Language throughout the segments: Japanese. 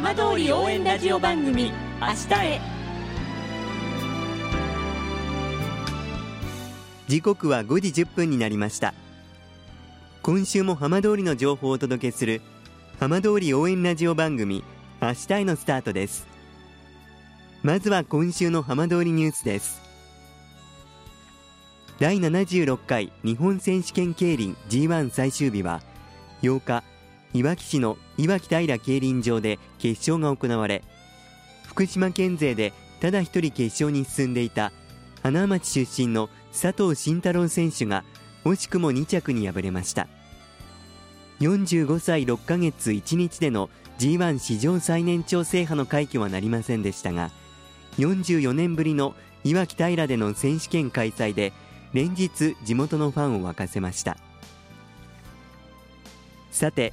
浜通り応援ラジオ番組明日へ。時刻は5時10分になりました。今週も浜通りの情報をお届けする浜通り応援ラジオ番組明日へのスタートです。まずは今週の浜通りニュースです。第76回日本選手権競輪 G1 最終日は8日いわき市のいわき平競輪場で決勝が行われ福島県勢でただ一人決勝に進んでいた花町出身の佐藤慎太郎選手が惜しくも2着に敗れました。45歳6ヶ月1日での G1 史上最年長制覇の快挙はなりませんでしたが44年ぶりのいわき平での選手権開催で連日地元のファンを沸かせました。さて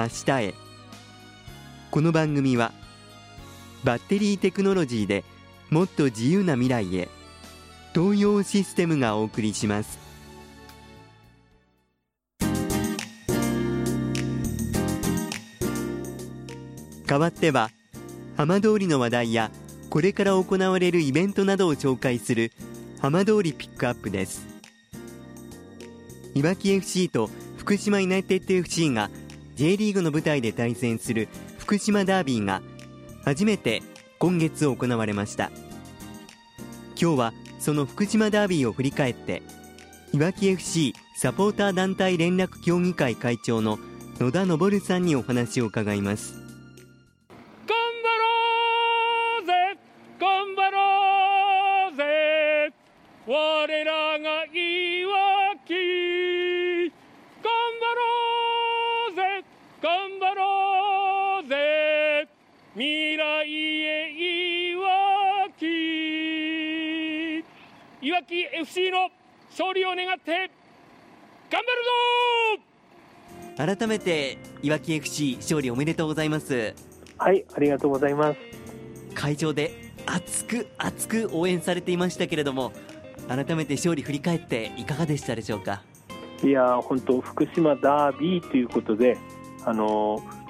明日へ。この番組はバッテリーテクノロジーでもっと自由な未来へ東洋システムがお送りします。代わっては浜通りの話題やこれから行われるイベントなどを紹介する浜通りピックアップです。いわき FC と福島ユナイテッド FC が J リーグの舞台で対戦する福島ダービーが初めて今月行われました。今日はその福島ダービーを振り返っていわき FC サポーター団体連絡協議会会長の野田昇さんにお話を伺います。未来へいわき。いわき FC の勝利を願って頑張るぞ！改めていわき FC 勝利おめでとうございます。はい、ありがとうございます。会場で熱く熱く応援されていましたけれども改めて勝利振り返っていかがでしたでしょうか？いやー、本当福島ダービーということで、あのー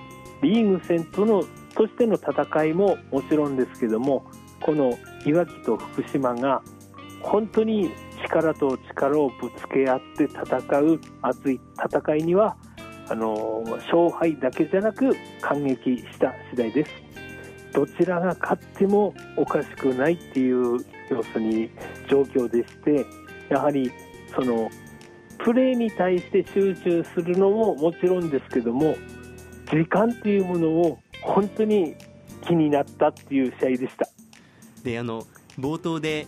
リーグ戦とのとしての戦いももちろんですけども、このいわきと福島が本当に力と力をぶつけ合って戦う熱い戦いにはあの勝敗だけじゃなく感激した次第です。どちらが勝ってもおかしくないっていう要するに状況でしてやはりそのプレーに対して集中するのももちろんですけども時間っていうものを本当に気になったっていう試合でした。であの冒頭で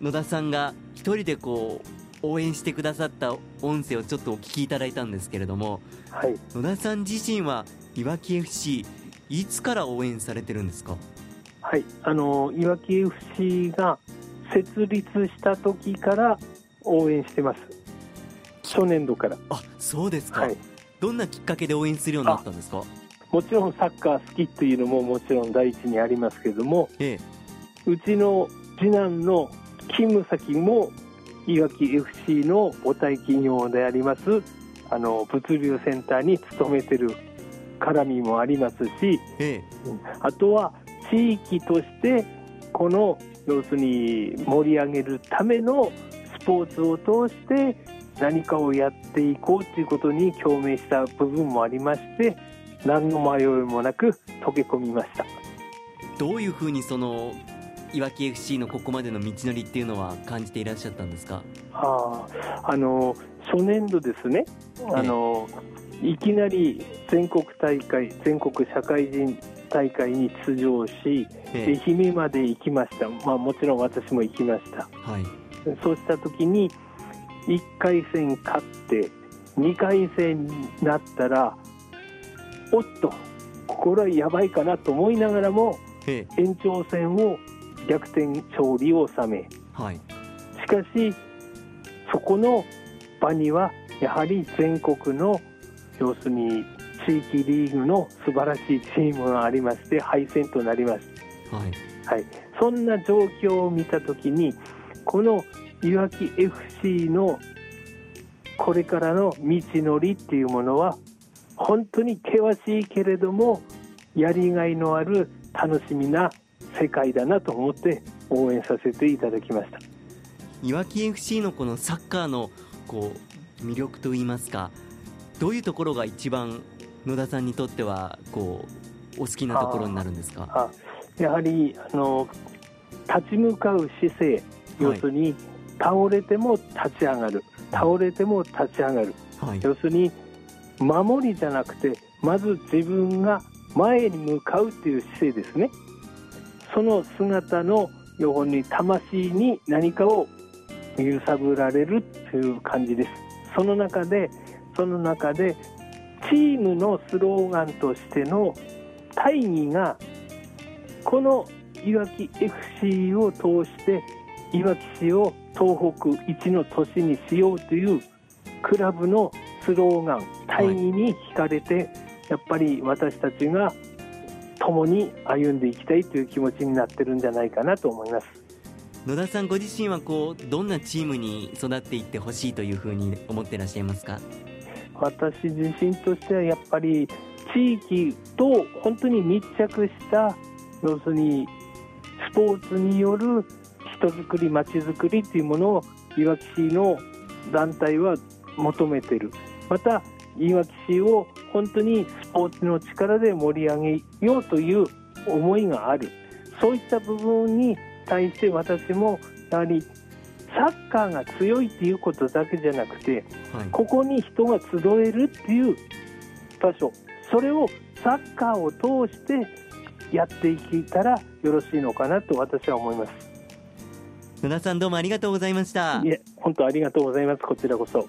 野田さんが一人でこう応援してくださった音声をちょっとお聞きいただいたんですけれどもはい野田さん自身はいわき FC いつから応援されてるんですか？はい、あのいわき FC が設立した時から応援してます。初年度から。あそうですか、はい。どんなきっかけで応援するようになったんですか？もちろんサッカー好きっていうのももちろん第一にありますけども、えうちの次男の勤務先もいわき FC の母体企業でありますあの物流センターに勤めてる絡みもありますし、ええ。あとは地域としてこの要するに盛り上げるためのスポーツを通して何かをやっていこうということに共鳴した部分もありまして何の迷いもなく溶け込みました。どういうふうにそのいわき FC のここまでの道のりっていうのは感じていらっしゃったんですか？あああの初年度ですね。あの、いきなり全国大会全国社会人大会に出場しええ。愛媛まで行きました、まあ、もちろん私も行きました。はい。そうした時に1回戦勝って2回戦になったらおっとここれはやばいかなと思いながらもえ延長戦を逆転勝利を収めはい。しかしそこの場にはやはり全国の要するに地域リーグの素晴らしいチームがありまして敗戦となりましたはい。はい、そんな状況を見たときにこのいわき FC のこれからの道のりっていうものは本当に険しいけれどもやりがいのある楽しみな世界だなと思って応援させていただきました。いわき FC のこのサッカーのこう魅力といいますかどういうところが一番野田さんにとってはこうお好きなところになるんですか？あやはりあの立ち向かう姿勢要するに、倒れても立ち上がる。倒れても立ち上がる。はい。要するに守りじゃなくてまず自分が前に向かうという姿勢ですね。その姿の要するに魂に何かを揺さぶられるという感じです。その中でその中でチームのスローガンとしての大義がこのいわき FC を通していわき市を東北一の都市にしようというクラブのスローガン大義に惹かれて、やっぱり私たちが共に歩んでいきたいという気持ちになってるんじゃないかなと思います。野田さんご自身はこうどんなチームに育っていってほしいというふうに思ってらっしゃいますか？私自身としてはやっぱり地域と本当に密着した要するにスポーツによる人づくりまちづくりというものをいわき市の団体は求めているまたいわき市を本当にスポーツの力で盛り上げようという思いがある。そういった部分に対して私もやはりサッカーが強いっていうことだけじゃなくてはい。ここに人が集えるっていう場所。それをサッカーを通してやっていけたらよろしいのかなと私は思います。野田さんどうもありがとうございました。いえ本当ありがとうございます。こちらこそ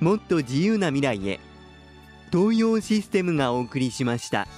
もっと自由な未来へ東洋システムがお送りしました。